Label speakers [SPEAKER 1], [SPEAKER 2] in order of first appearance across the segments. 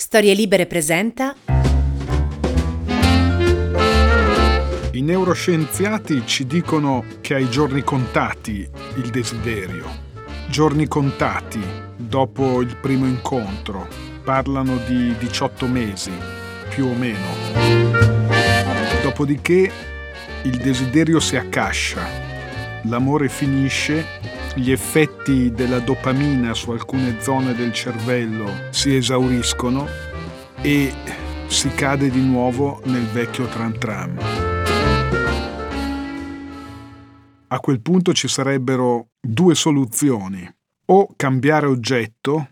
[SPEAKER 1] Storie Libere presenta.
[SPEAKER 2] I neuroscienziati ci dicono che hai giorni contati il desiderio. Giorni contati dopo il primo incontro. Parlano di 18 mesi, più o meno. Dopodiché il desiderio si accascia, l'amore finisce gli effetti della dopamina su alcune zone del cervello si esauriscono e si cade di nuovo nel vecchio tram tram. A quel punto ci sarebbero due soluzioni, o cambiare oggetto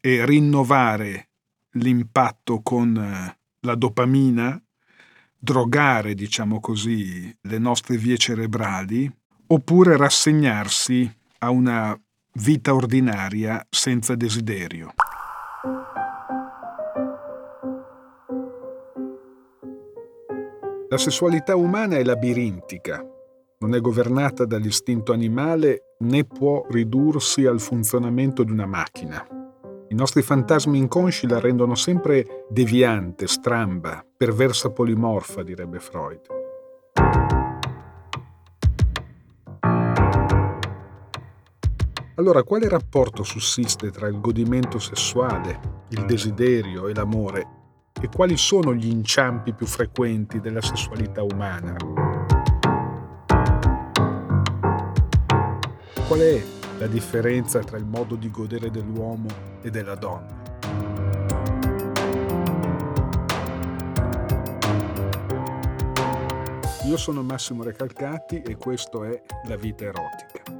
[SPEAKER 2] e rinnovare l'impatto con eh, la dopamina, drogare, diciamo così, le nostre vie cerebrali, oppure rassegnarsi a una vita ordinaria senza desiderio. La sessualità umana è labirintica, non è governata dall'istinto animale né può ridursi al funzionamento di una macchina. I nostri fantasmi inconsci la rendono sempre deviante, stramba, perversa polimorfa, direbbe Freud. Allora, quale rapporto sussiste tra il godimento sessuale, il desiderio e l'amore? E quali sono gli inciampi più frequenti della sessualità umana? Qual è la differenza tra il modo di godere dell'uomo e della donna? Io sono Massimo Recalcati e questo è La vita erotica.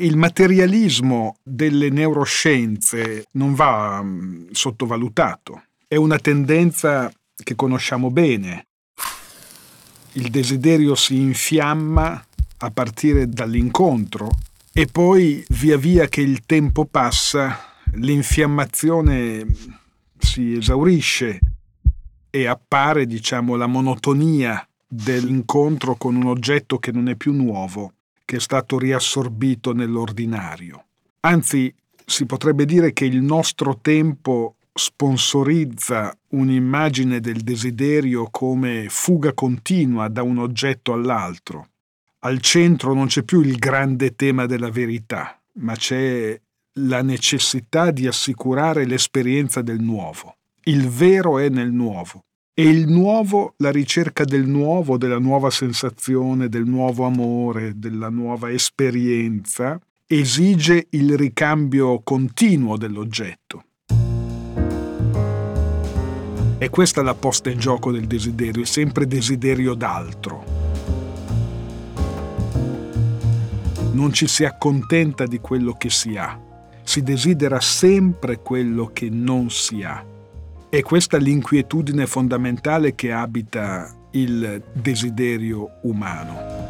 [SPEAKER 2] Il materialismo delle neuroscienze non va mm, sottovalutato. È una tendenza che conosciamo bene. Il desiderio si infiamma a partire dall'incontro e poi via via che il tempo passa l'infiammazione si esaurisce e appare, diciamo, la monotonia dell'incontro con un oggetto che non è più nuovo che è stato riassorbito nell'ordinario. Anzi, si potrebbe dire che il nostro tempo sponsorizza un'immagine del desiderio come fuga continua da un oggetto all'altro. Al centro non c'è più il grande tema della verità, ma c'è la necessità di assicurare l'esperienza del nuovo. Il vero è nel nuovo. E il nuovo, la ricerca del nuovo, della nuova sensazione, del nuovo amore, della nuova esperienza, esige il ricambio continuo dell'oggetto. E questa è la posta in gioco del desiderio, è sempre desiderio d'altro. Non ci si accontenta di quello che si ha, si desidera sempre quello che non si ha. È questa l'inquietudine fondamentale che abita il desiderio umano.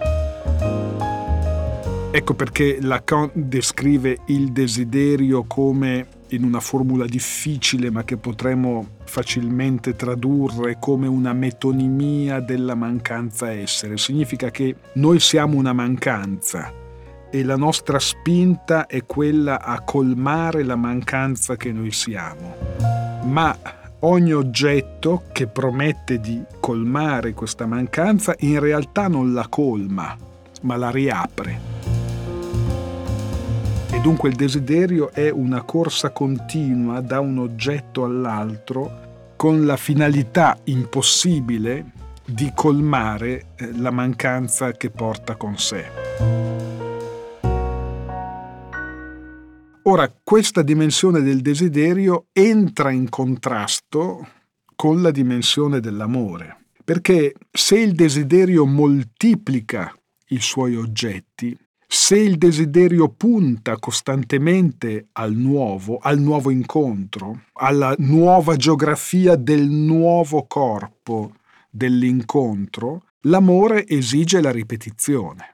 [SPEAKER 2] Ecco perché Lacan descrive il desiderio come in una formula difficile ma che potremmo facilmente tradurre come una metonimia della mancanza essere. Significa che noi siamo una mancanza e la nostra spinta è quella a colmare la mancanza che noi siamo. Ma ogni oggetto che promette di colmare questa mancanza in realtà non la colma, ma la riapre. E dunque il desiderio è una corsa continua da un oggetto all'altro con la finalità impossibile di colmare eh, la mancanza che porta con sé. Ora, questa dimensione del desiderio entra in contrasto con la dimensione dell'amore, perché se il desiderio moltiplica i suoi oggetti, se il desiderio punta costantemente al nuovo, al nuovo incontro, alla nuova geografia del nuovo corpo dell'incontro, l'amore esige la ripetizione,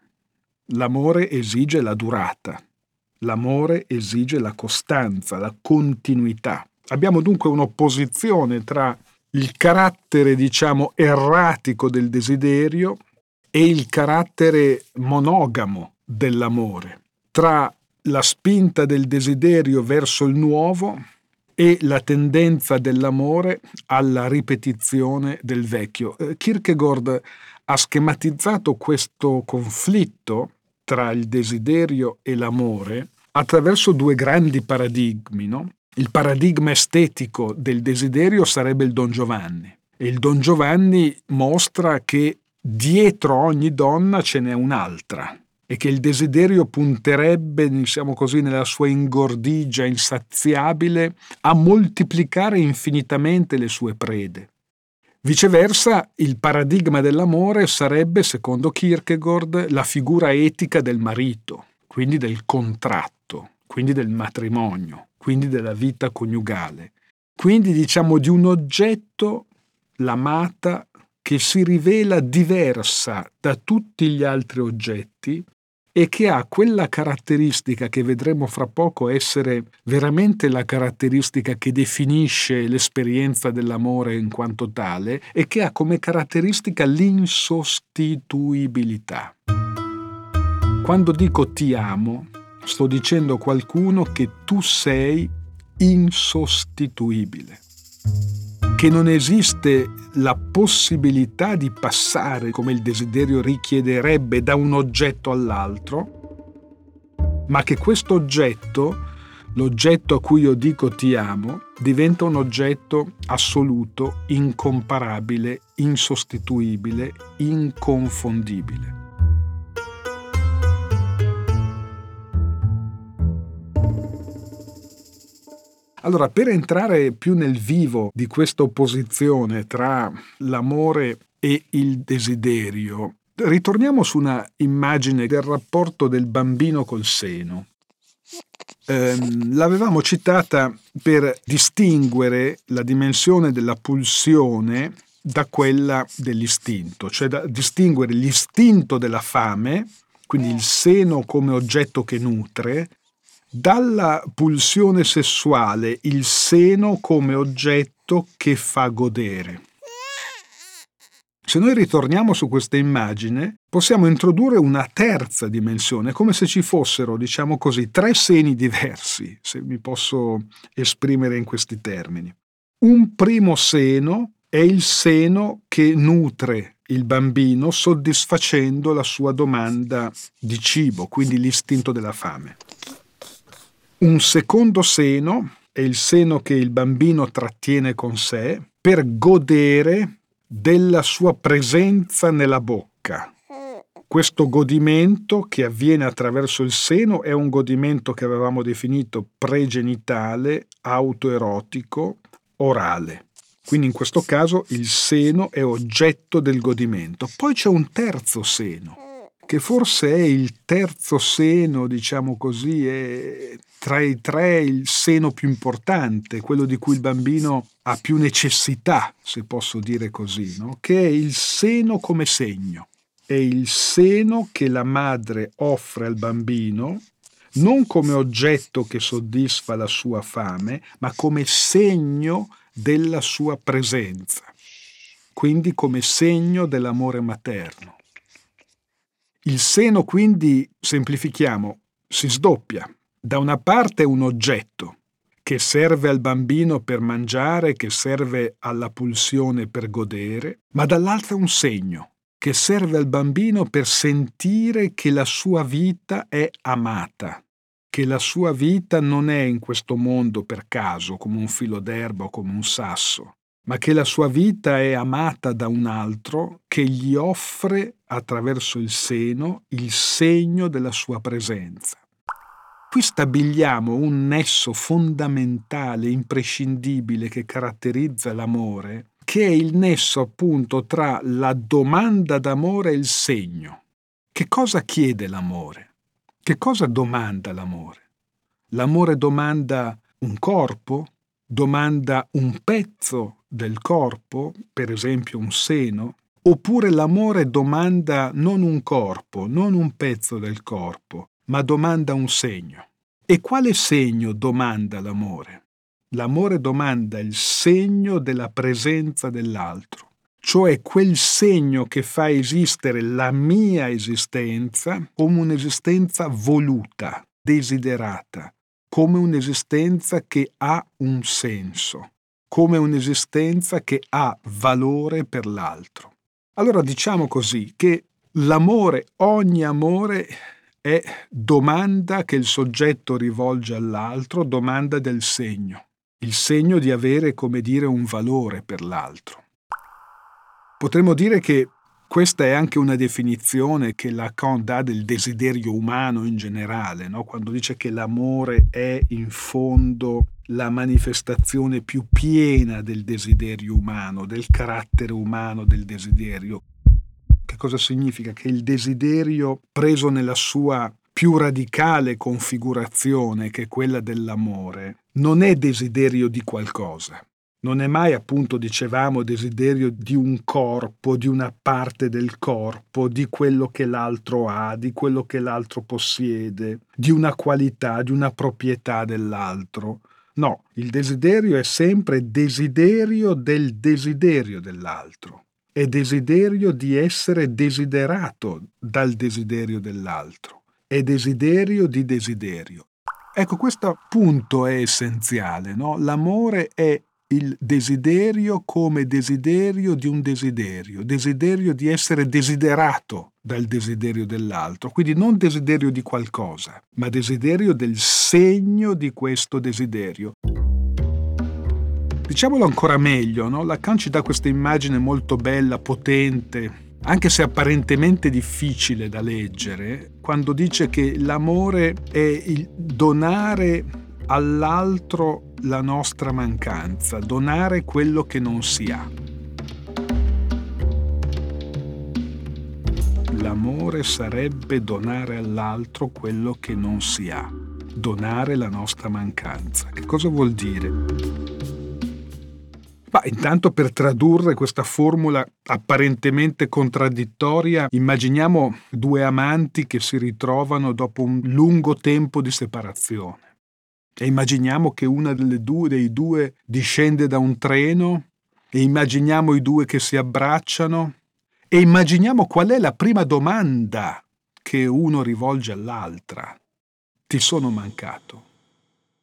[SPEAKER 2] l'amore esige la durata, L'amore esige la costanza, la continuità. Abbiamo dunque un'opposizione tra il carattere, diciamo, erratico del desiderio e il carattere monogamo dell'amore. tra la spinta del desiderio verso il nuovo e la tendenza dell'amore alla ripetizione del vecchio. Eh, Kierkegaard ha schematizzato questo conflitto tra il desiderio e l'amore attraverso due grandi paradigmi. No? Il paradigma estetico del desiderio sarebbe il Don Giovanni e il Don Giovanni mostra che dietro ogni donna ce n'è un'altra e che il desiderio punterebbe, diciamo così, nella sua ingordigia insaziabile a moltiplicare infinitamente le sue prede. Viceversa, il paradigma dell'amore sarebbe, secondo Kierkegaard, la figura etica del marito, quindi del contratto, quindi del matrimonio, quindi della vita coniugale. Quindi diciamo di un oggetto, l'amata, che si rivela diversa da tutti gli altri oggetti e che ha quella caratteristica che vedremo fra poco essere veramente la caratteristica che definisce l'esperienza dell'amore in quanto tale e che ha come caratteristica l'insostituibilità. Quando dico ti amo, sto dicendo a qualcuno che tu sei insostituibile che non esiste la possibilità di passare, come il desiderio richiederebbe, da un oggetto all'altro, ma che questo oggetto, l'oggetto a cui io dico ti amo, diventa un oggetto assoluto, incomparabile, insostituibile, inconfondibile. Allora, per entrare più nel vivo di questa opposizione tra l'amore e il desiderio, ritorniamo su una immagine del rapporto del bambino col seno. Eh, l'avevamo citata per distinguere la dimensione della pulsione da quella dell'istinto, cioè da distinguere l'istinto della fame, quindi il seno come oggetto che nutre, dalla pulsione sessuale il seno come oggetto che fa godere. Se noi ritorniamo su questa immagine, possiamo introdurre una terza dimensione, come se ci fossero, diciamo così, tre seni diversi, se mi posso esprimere in questi termini. Un primo seno è il seno che nutre il bambino soddisfacendo la sua domanda di cibo, quindi l'istinto della fame. Un secondo seno è il seno che il bambino trattiene con sé per godere della sua presenza nella bocca. Questo godimento che avviene attraverso il seno è un godimento che avevamo definito pregenitale, autoerotico, orale. Quindi in questo caso il seno è oggetto del godimento. Poi c'è un terzo seno, che forse è il terzo seno, diciamo così, è tra i tre il seno più importante, quello di cui il bambino ha più necessità, se posso dire così, no? che è il seno come segno. È il seno che la madre offre al bambino non come oggetto che soddisfa la sua fame, ma come segno della sua presenza, quindi come segno dell'amore materno. Il seno quindi, semplifichiamo, si sdoppia. Da una parte è un oggetto che serve al bambino per mangiare, che serve alla pulsione per godere, ma dall'altra un segno che serve al bambino per sentire che la sua vita è amata, che la sua vita non è in questo mondo per caso come un filo d'erba o come un sasso, ma che la sua vita è amata da un altro che gli offre attraverso il seno il segno della sua presenza. Qui stabiliamo un nesso fondamentale, imprescindibile che caratterizza l'amore, che è il nesso appunto tra la domanda d'amore e il segno. Che cosa chiede l'amore? Che cosa domanda l'amore? L'amore domanda un corpo, domanda un pezzo del corpo, per esempio un seno, oppure l'amore domanda non un corpo, non un pezzo del corpo, ma domanda un segno. E quale segno domanda l'amore? L'amore domanda il segno della presenza dell'altro, cioè quel segno che fa esistere la mia esistenza come un'esistenza voluta, desiderata, come un'esistenza che ha un senso, come un'esistenza che ha valore per l'altro. Allora diciamo così che l'amore, ogni amore è domanda che il soggetto rivolge all'altro, domanda del segno, il segno di avere, come dire, un valore per l'altro. Potremmo dire che questa è anche una definizione che Lacan dà del desiderio umano in generale, no? quando dice che l'amore è in fondo la manifestazione più piena del desiderio umano, del carattere umano del desiderio. Che cosa significa? Che il desiderio preso nella sua più radicale configurazione, che è quella dell'amore, non è desiderio di qualcosa, non è mai, appunto, dicevamo, desiderio di un corpo, di una parte del corpo, di quello che l'altro ha, di quello che l'altro possiede, di una qualità, di una proprietà dell'altro. No, il desiderio è sempre desiderio del desiderio dell'altro. È desiderio di essere desiderato dal desiderio dell'altro. È desiderio di desiderio. Ecco, questo punto è essenziale, no? L'amore è il desiderio come desiderio di un desiderio, desiderio di essere desiderato dal desiderio dell'altro, quindi non desiderio di qualcosa, ma desiderio del segno di questo desiderio. Diciamolo ancora meglio, no? Lacan ci dà questa immagine molto bella, potente, anche se apparentemente difficile da leggere, quando dice che l'amore è il donare all'altro la nostra mancanza, donare quello che non si ha. L'amore sarebbe donare all'altro quello che non si ha, donare la nostra mancanza. Che cosa vuol dire? Ma intanto per tradurre questa formula apparentemente contraddittoria, immaginiamo due amanti che si ritrovano dopo un lungo tempo di separazione. E immaginiamo che una delle due, dei due discende da un treno e immaginiamo i due che si abbracciano e immaginiamo qual è la prima domanda che uno rivolge all'altra. Ti sono mancato.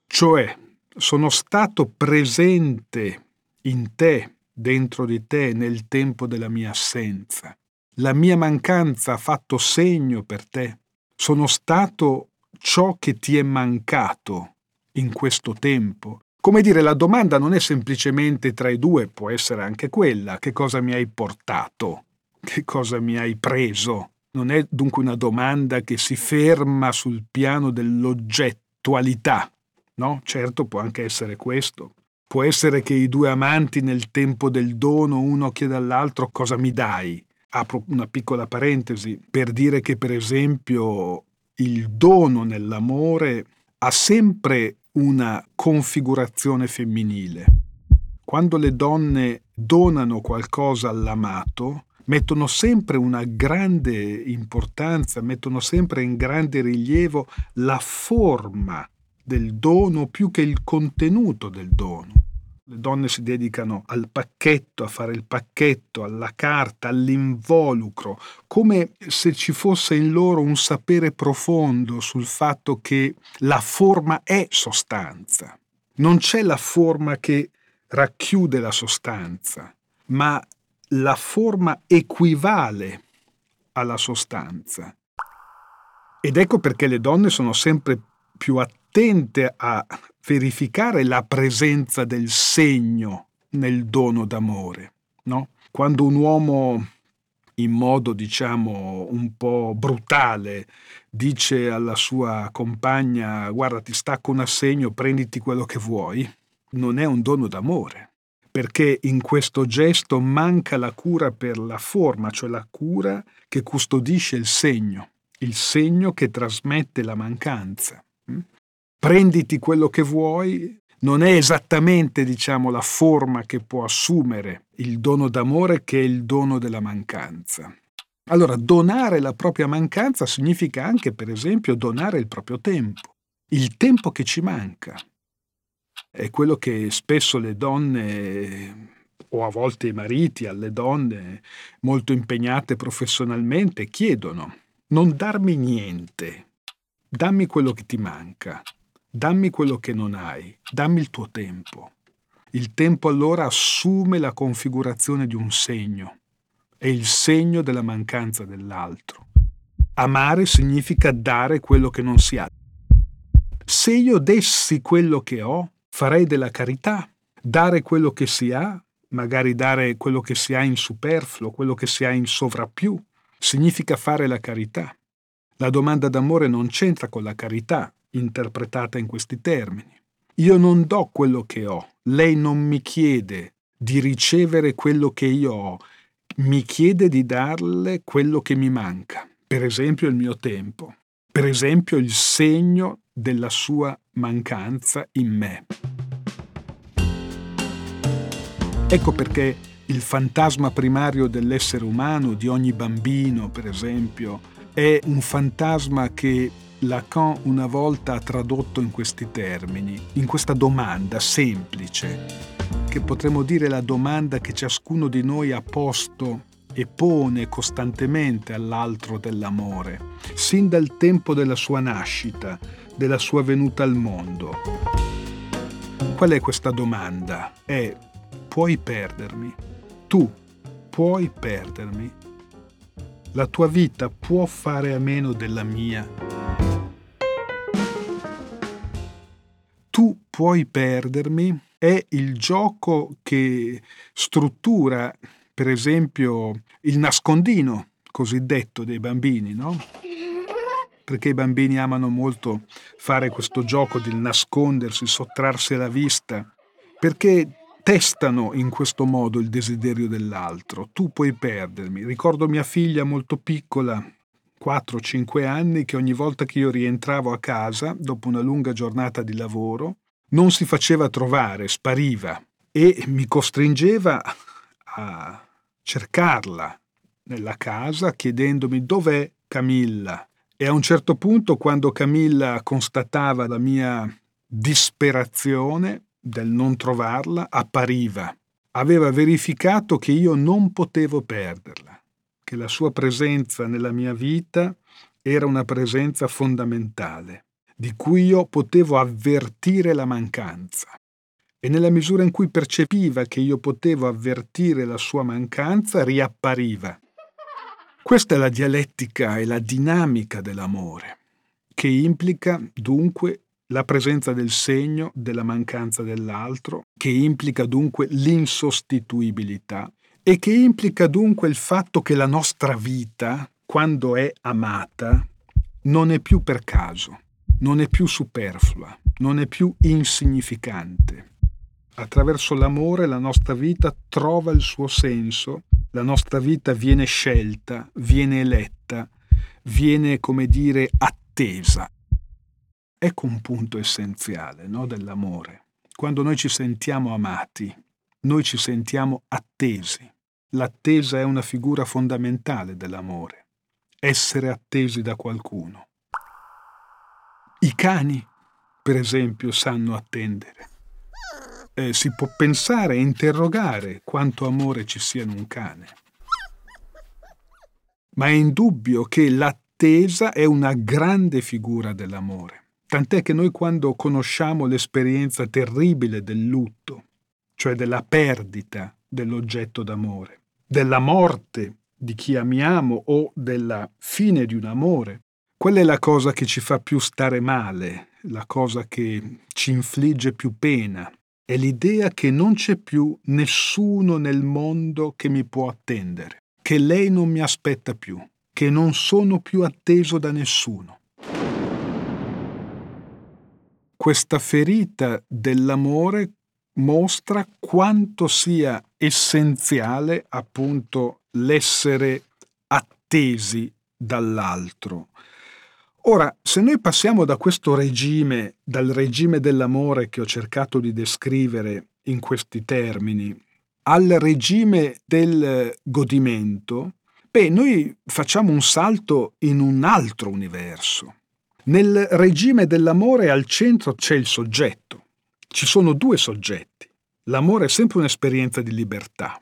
[SPEAKER 2] Cioè, sono stato presente in te, dentro di te, nel tempo della mia assenza. La mia mancanza ha fatto segno per te. Sono stato ciò che ti è mancato in questo tempo. Come dire, la domanda non è semplicemente tra i due, può essere anche quella, che cosa mi hai portato, che cosa mi hai preso. Non è dunque una domanda che si ferma sul piano dell'oggettualità, no? Certo può anche essere questo. Può essere che i due amanti nel tempo del dono uno chieda all'altro cosa mi dai. Apro una piccola parentesi per dire che per esempio il dono nell'amore ha sempre una configurazione femminile. Quando le donne donano qualcosa all'amato, mettono sempre una grande importanza, mettono sempre in grande rilievo la forma del dono più che il contenuto del dono. Le donne si dedicano al pacchetto, a fare il pacchetto, alla carta, all'involucro, come se ci fosse in loro un sapere profondo sul fatto che la forma è sostanza. Non c'è la forma che racchiude la sostanza, ma la forma equivale alla sostanza. Ed ecco perché le donne sono sempre più attente a verificare la presenza del segno nel dono d'amore. No? Quando un uomo in modo diciamo un po' brutale dice alla sua compagna guarda ti stacco un assegno, prenditi quello che vuoi, non è un dono d'amore, perché in questo gesto manca la cura per la forma, cioè la cura che custodisce il segno, il segno che trasmette la mancanza prenditi quello che vuoi, non è esattamente, diciamo, la forma che può assumere il dono d'amore che è il dono della mancanza. Allora, donare la propria mancanza significa anche, per esempio, donare il proprio tempo, il tempo che ci manca. È quello che spesso le donne o a volte i mariti alle donne molto impegnate professionalmente chiedono. Non darmi niente, dammi quello che ti manca, dammi quello che non hai, dammi il tuo tempo. Il tempo allora assume la configurazione di un segno, è il segno della mancanza dell'altro. Amare significa dare quello che non si ha. Se io dessi quello che ho, farei della carità. Dare quello che si ha, magari dare quello che si ha in superfluo, quello che si ha in sovrappiù, significa fare la carità. La domanda d'amore non c'entra con la carità, interpretata in questi termini. Io non do quello che ho, lei non mi chiede di ricevere quello che io ho, mi chiede di darle quello che mi manca, per esempio il mio tempo, per esempio il segno della sua mancanza in me. Ecco perché il fantasma primario dell'essere umano, di ogni bambino per esempio, è un fantasma che Lacan una volta ha tradotto in questi termini, in questa domanda semplice, che potremmo dire la domanda che ciascuno di noi ha posto e pone costantemente all'altro dell'amore, sin dal tempo della sua nascita, della sua venuta al mondo. Qual è questa domanda? È puoi perdermi. Tu puoi perdermi. La tua vita può fare a meno della mia. Tu puoi perdermi è il gioco che struttura, per esempio, il nascondino cosiddetto dei bambini, no? Perché i bambini amano molto fare questo gioco di nascondersi, sottrarsi alla vista, perché testano in questo modo il desiderio dell'altro. Tu puoi perdermi. Ricordo mia figlia molto piccola, 4-5 anni, che ogni volta che io rientravo a casa, dopo una lunga giornata di lavoro, non si faceva trovare, spariva e mi costringeva a cercarla nella casa chiedendomi dov'è Camilla. E a un certo punto, quando Camilla constatava la mia disperazione, del non trovarla appariva. Aveva verificato che io non potevo perderla, che la sua presenza nella mia vita era una presenza fondamentale, di cui io potevo avvertire la mancanza. E nella misura in cui percepiva che io potevo avvertire la sua mancanza, riappariva. Questa è la dialettica e la dinamica dell'amore, che implica dunque la presenza del segno della mancanza dell'altro, che implica dunque l'insostituibilità e che implica dunque il fatto che la nostra vita, quando è amata, non è più per caso, non è più superflua, non è più insignificante. Attraverso l'amore la nostra vita trova il suo senso, la nostra vita viene scelta, viene eletta, viene, come dire, attesa. Ecco un punto essenziale no, dell'amore. Quando noi ci sentiamo amati, noi ci sentiamo attesi. L'attesa è una figura fondamentale dell'amore. Essere attesi da qualcuno. I cani, per esempio, sanno attendere. Eh, si può pensare e interrogare quanto amore ci sia in un cane. Ma è indubbio che l'attesa è una grande figura dell'amore. Tant'è che noi quando conosciamo l'esperienza terribile del lutto, cioè della perdita dell'oggetto d'amore, della morte di chi amiamo o della fine di un amore, quella è la cosa che ci fa più stare male, la cosa che ci infligge più pena. È l'idea che non c'è più nessuno nel mondo che mi può attendere, che lei non mi aspetta più, che non sono più atteso da nessuno questa ferita dell'amore mostra quanto sia essenziale appunto l'essere attesi dall'altro. Ora, se noi passiamo da questo regime, dal regime dell'amore che ho cercato di descrivere in questi termini, al regime del godimento, beh, noi facciamo un salto in un altro universo. Nel regime dell'amore al centro c'è il soggetto. Ci sono due soggetti. L'amore è sempre un'esperienza di libertà.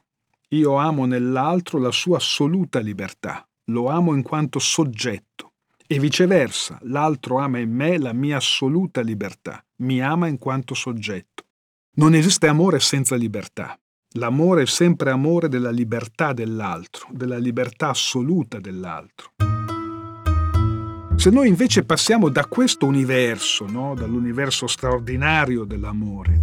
[SPEAKER 2] Io amo nell'altro la sua assoluta libertà. Lo amo in quanto soggetto. E viceversa, l'altro ama in me la mia assoluta libertà, mi ama in quanto soggetto. Non esiste amore senza libertà. L'amore è sempre amore della libertà dell'altro, della libertà assoluta dell'altro. Se noi invece passiamo da questo universo, no? dall'universo straordinario dell'amore,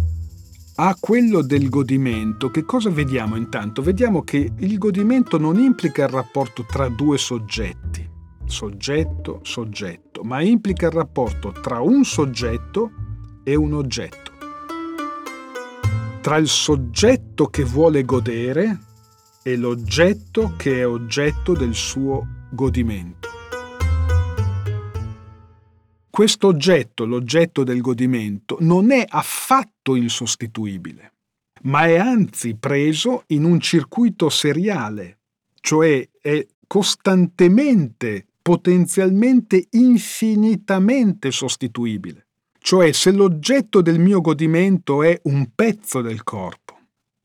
[SPEAKER 2] a quello del godimento, che cosa vediamo intanto? Vediamo che il godimento non implica il rapporto tra due soggetti, soggetto, soggetto, ma implica il rapporto tra un soggetto e un oggetto. Tra il soggetto che vuole godere e l'oggetto che è oggetto del suo godimento. Questo oggetto, l'oggetto del godimento, non è affatto insostituibile, ma è anzi preso in un circuito seriale, cioè è costantemente potenzialmente infinitamente sostituibile. Cioè se l'oggetto del mio godimento è un pezzo del corpo,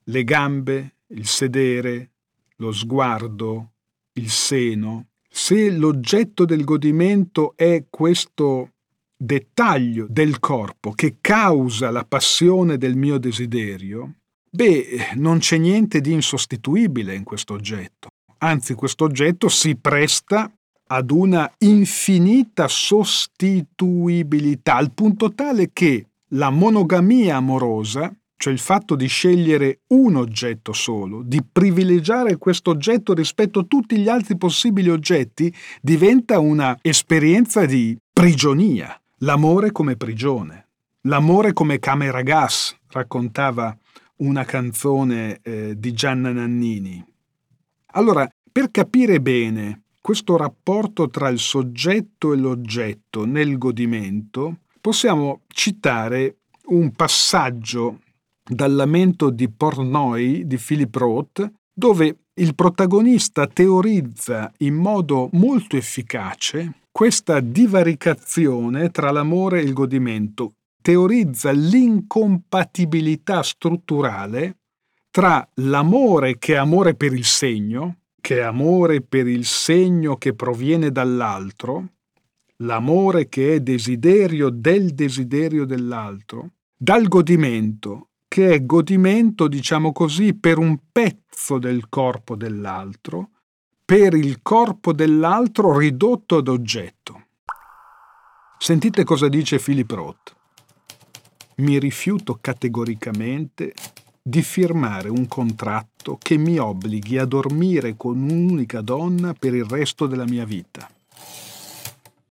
[SPEAKER 2] le gambe, il sedere, lo sguardo, il seno, se l'oggetto del godimento è questo dettaglio del corpo che causa la passione del mio desiderio, beh, non c'è niente di insostituibile in questo oggetto. Anzi, questo oggetto si presta ad una infinita sostituibilità, al punto tale che la monogamia amorosa, cioè il fatto di scegliere un oggetto solo, di privilegiare questo oggetto rispetto a tutti gli altri possibili oggetti, diventa una esperienza di prigionia, l'amore come prigione, l'amore come camera gas, raccontava una canzone eh, di Gianna Nannini. Allora, per capire bene questo rapporto tra il soggetto e l'oggetto nel godimento, possiamo citare un passaggio dal lamento di Pornoi di Philip Roth, dove il protagonista teorizza in modo molto efficace questa divaricazione tra l'amore e il godimento, teorizza l'incompatibilità strutturale tra l'amore che è amore per il segno, che è amore per il segno che proviene dall'altro, l'amore che è desiderio del desiderio dell'altro, dal godimento, che è godimento, diciamo così, per un pezzo del corpo dell'altro, per il corpo dell'altro ridotto ad oggetto. Sentite cosa dice Philip Roth. Mi rifiuto categoricamente di firmare un contratto che mi obblighi a dormire con un'unica donna per il resto della mia vita.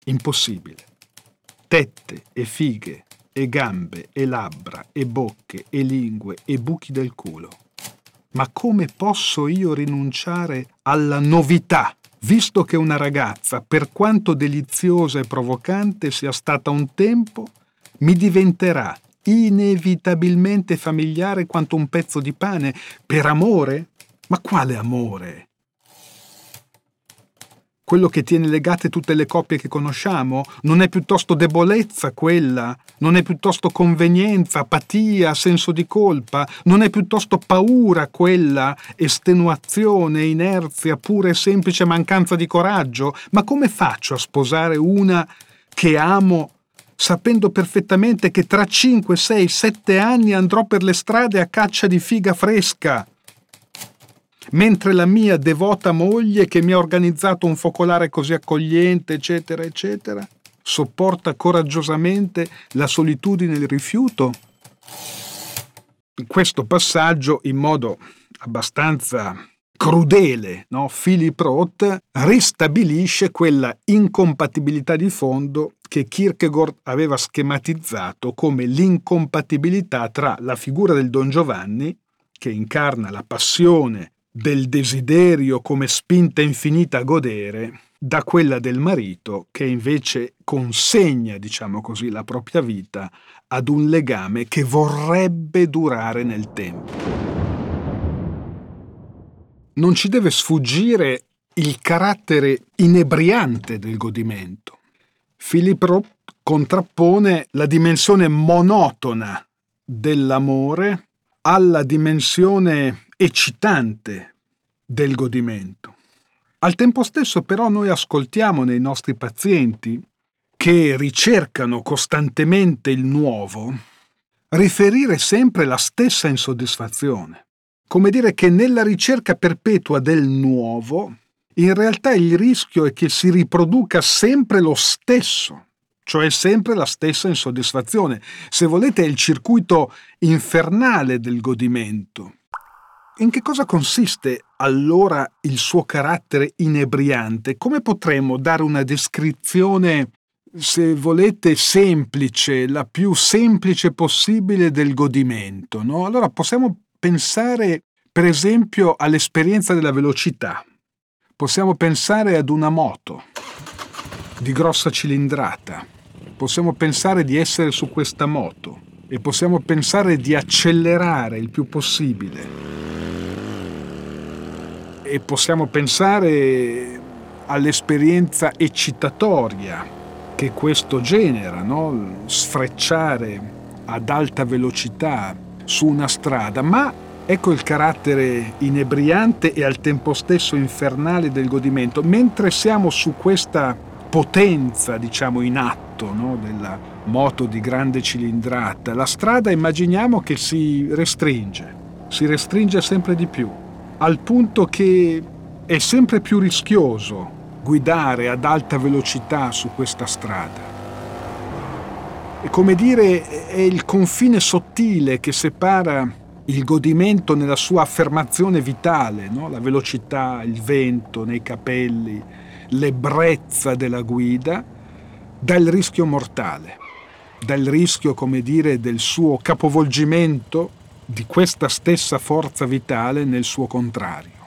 [SPEAKER 2] Impossibile. Tette e fighe e gambe e labbra e bocche e lingue e buchi del culo. Ma come posso io rinunciare alla novità, visto che una ragazza, per quanto deliziosa e provocante sia stata un tempo, mi diventerà inevitabilmente familiare quanto un pezzo di pane, per amore? Ma quale amore? Quello che tiene legate tutte le coppie che conosciamo? Non è piuttosto debolezza quella? Non è piuttosto convenienza, apatia, senso di colpa? Non è piuttosto paura quella? Estenuazione, inerzia, pura e semplice mancanza di coraggio? Ma come faccio a sposare una che amo sapendo perfettamente che tra 5, 6, 7 anni andrò per le strade a caccia di figa fresca. Mentre la mia devota moglie, che mi ha organizzato un focolare così accogliente, eccetera, eccetera, sopporta coraggiosamente la solitudine e il rifiuto. In questo passaggio, in modo abbastanza crudele, no? Philip Roth ristabilisce quella incompatibilità di fondo che Kierkegaard aveva schematizzato come l'incompatibilità tra la figura del Don Giovanni, che incarna la passione del desiderio come spinta infinita a godere, da quella del marito che invece consegna, diciamo così, la propria vita ad un legame che vorrebbe durare nel tempo non ci deve sfuggire il carattere inebriante del godimento. Philip Roth contrappone la dimensione monotona dell'amore alla dimensione eccitante del godimento. Al tempo stesso però noi ascoltiamo nei nostri pazienti che ricercano costantemente il nuovo, riferire sempre la stessa insoddisfazione. Come dire che nella ricerca perpetua del nuovo, in realtà il rischio è che si riproduca sempre lo stesso, cioè sempre la stessa insoddisfazione. Se volete è il circuito infernale del godimento. In che cosa consiste allora il suo carattere inebriante? Come potremmo dare una descrizione se volete, semplice, la più semplice possibile del godimento. No? Allora possiamo pensare, per esempio, all'esperienza della velocità. Possiamo pensare ad una moto di grossa cilindrata. Possiamo pensare di essere su questa moto e possiamo pensare di accelerare il più possibile. E possiamo pensare all'esperienza eccitatoria che questo genera, no? sfrecciare ad alta velocità su una strada, ma ecco il carattere inebriante e al tempo stesso infernale del godimento. Mentre siamo su questa potenza, diciamo, in atto no? della moto di grande cilindrata, la strada immaginiamo che si restringe, si restringe sempre di più, al punto che è sempre più rischioso guidare ad alta velocità su questa strada. È come dire, è il confine sottile che separa il godimento nella sua affermazione vitale, no? la velocità, il vento nei capelli, l'ebbrezza della guida, dal rischio mortale, dal rischio, come dire, del suo capovolgimento di questa stessa forza vitale nel suo contrario.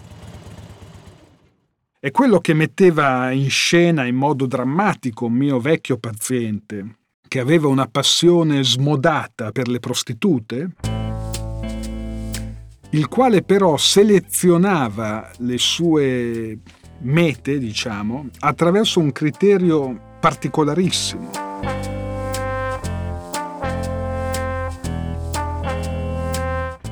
[SPEAKER 2] È quello che metteva in scena in modo drammatico un mio vecchio paziente, che aveva una passione smodata per le prostitute, il quale però selezionava le sue mete, diciamo, attraverso un criterio particolarissimo.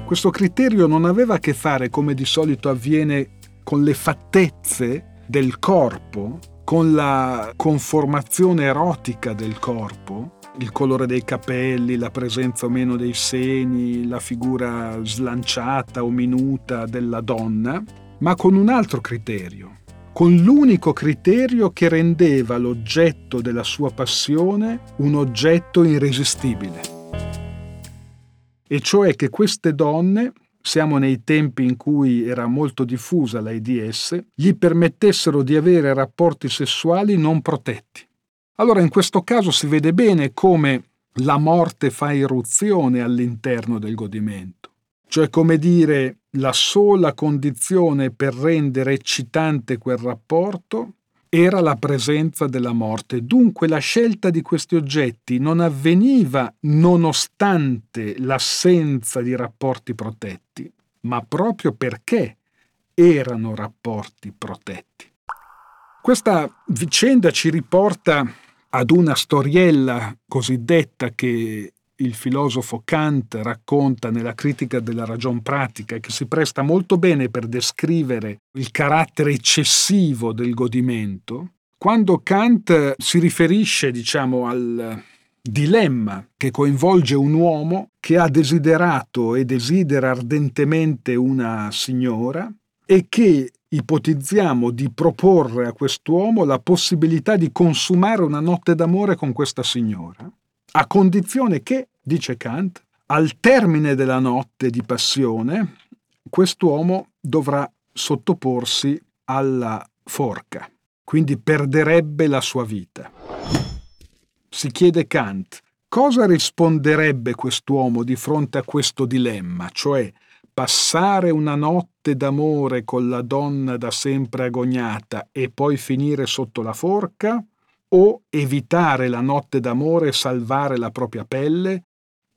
[SPEAKER 2] Questo criterio non aveva a che fare, come di solito avviene con le fattezze del corpo, con la conformazione erotica del corpo, il colore dei capelli, la presenza o meno dei seni, la figura slanciata o minuta della donna, ma con un altro criterio, con l'unico criterio che rendeva l'oggetto della sua passione un oggetto irresistibile. E cioè che queste donne siamo nei tempi in cui era molto diffusa l'AIDS, gli permettessero di avere rapporti sessuali non protetti. Allora in questo caso si vede bene come la morte fa irruzione all'interno del godimento, cioè come dire la sola condizione per rendere eccitante quel rapporto era la presenza della morte. Dunque la scelta di questi oggetti non avveniva nonostante l'assenza di rapporti protetti, ma proprio perché erano rapporti protetti. Questa vicenda ci riporta ad una storiella cosiddetta che il filosofo Kant racconta nella critica della ragion pratica che si presta molto bene per descrivere il carattere eccessivo del godimento, quando Kant si riferisce, diciamo, al dilemma che coinvolge un uomo che ha desiderato e desidera ardentemente una signora e che ipotizziamo di proporre a quest'uomo la possibilità di consumare una notte d'amore con questa signora, a condizione che dice Kant, al termine della notte di passione, quest'uomo dovrà sottoporsi alla forca, quindi perderebbe la sua vita. Si chiede Kant, cosa risponderebbe quest'uomo di fronte a questo dilemma, cioè passare una notte d'amore con la donna da sempre agognata e poi finire sotto la forca? O evitare la notte d'amore e salvare la propria pelle?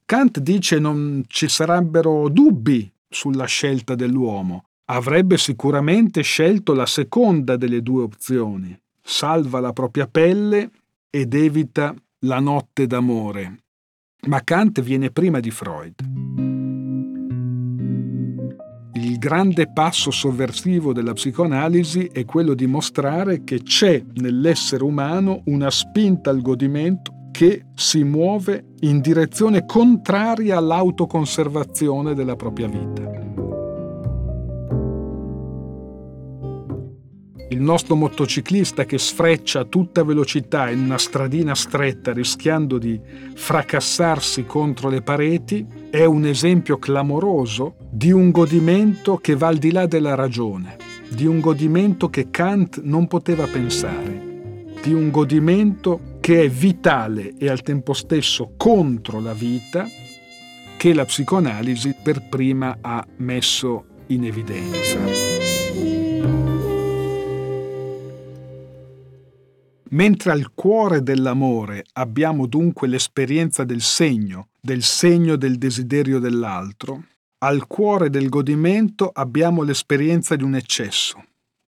[SPEAKER 2] Kant dice non ci sarebbero dubbi sulla scelta dell'uomo. Avrebbe sicuramente scelto la seconda delle due opzioni. Salva la propria pelle ed evita la notte d'amore. Ma Kant viene prima di Freud. Il grande passo sovversivo della psicoanalisi è quello di mostrare che c'è nell'essere umano una spinta al godimento che si muove in direzione contraria all'autoconservazione della propria vita. Il nostro motociclista che sfreccia a tutta velocità in una stradina stretta rischiando di fracassarsi contro le pareti è un esempio clamoroso di un godimento che va al di là della ragione, di un godimento che Kant non poteva pensare, di un godimento che è vitale e al tempo stesso contro la vita che la psicoanalisi per prima ha messo in evidenza. Mentre al cuore dell'amore abbiamo dunque l'esperienza del segno, del segno del desiderio dell'altro, al cuore del godimento abbiamo l'esperienza di un eccesso.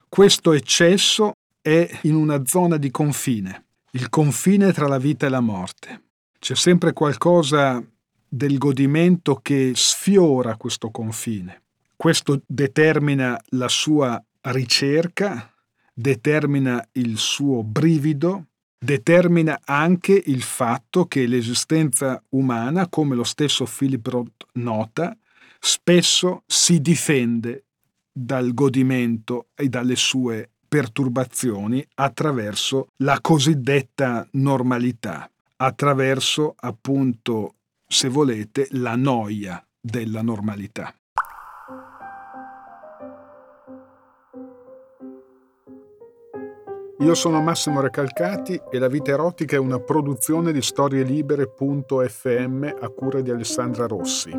[SPEAKER 2] Questo eccesso è in una zona di confine, il confine tra la vita e la morte. C'è sempre qualcosa del godimento che sfiora questo confine. Questo determina la sua ricerca, determina il suo brivido, determina anche il fatto che l'esistenza umana, come lo stesso Philip Roth nota, spesso si difende dal godimento e dalle sue perturbazioni attraverso la cosiddetta normalità, attraverso appunto, se volete, la noia della normalità. Io sono Massimo Recalcati e La vita erotica è una produzione di storielibere.fm a cura di Alessandra Rossi.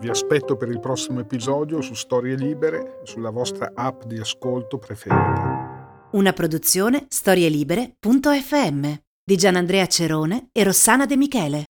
[SPEAKER 2] Vi aspetto per il prossimo episodio su Storie Libere sulla vostra app di ascolto preferita.
[SPEAKER 1] Una produzione storielibere.fm di Gianandrea Cerone e Rossana De Michele.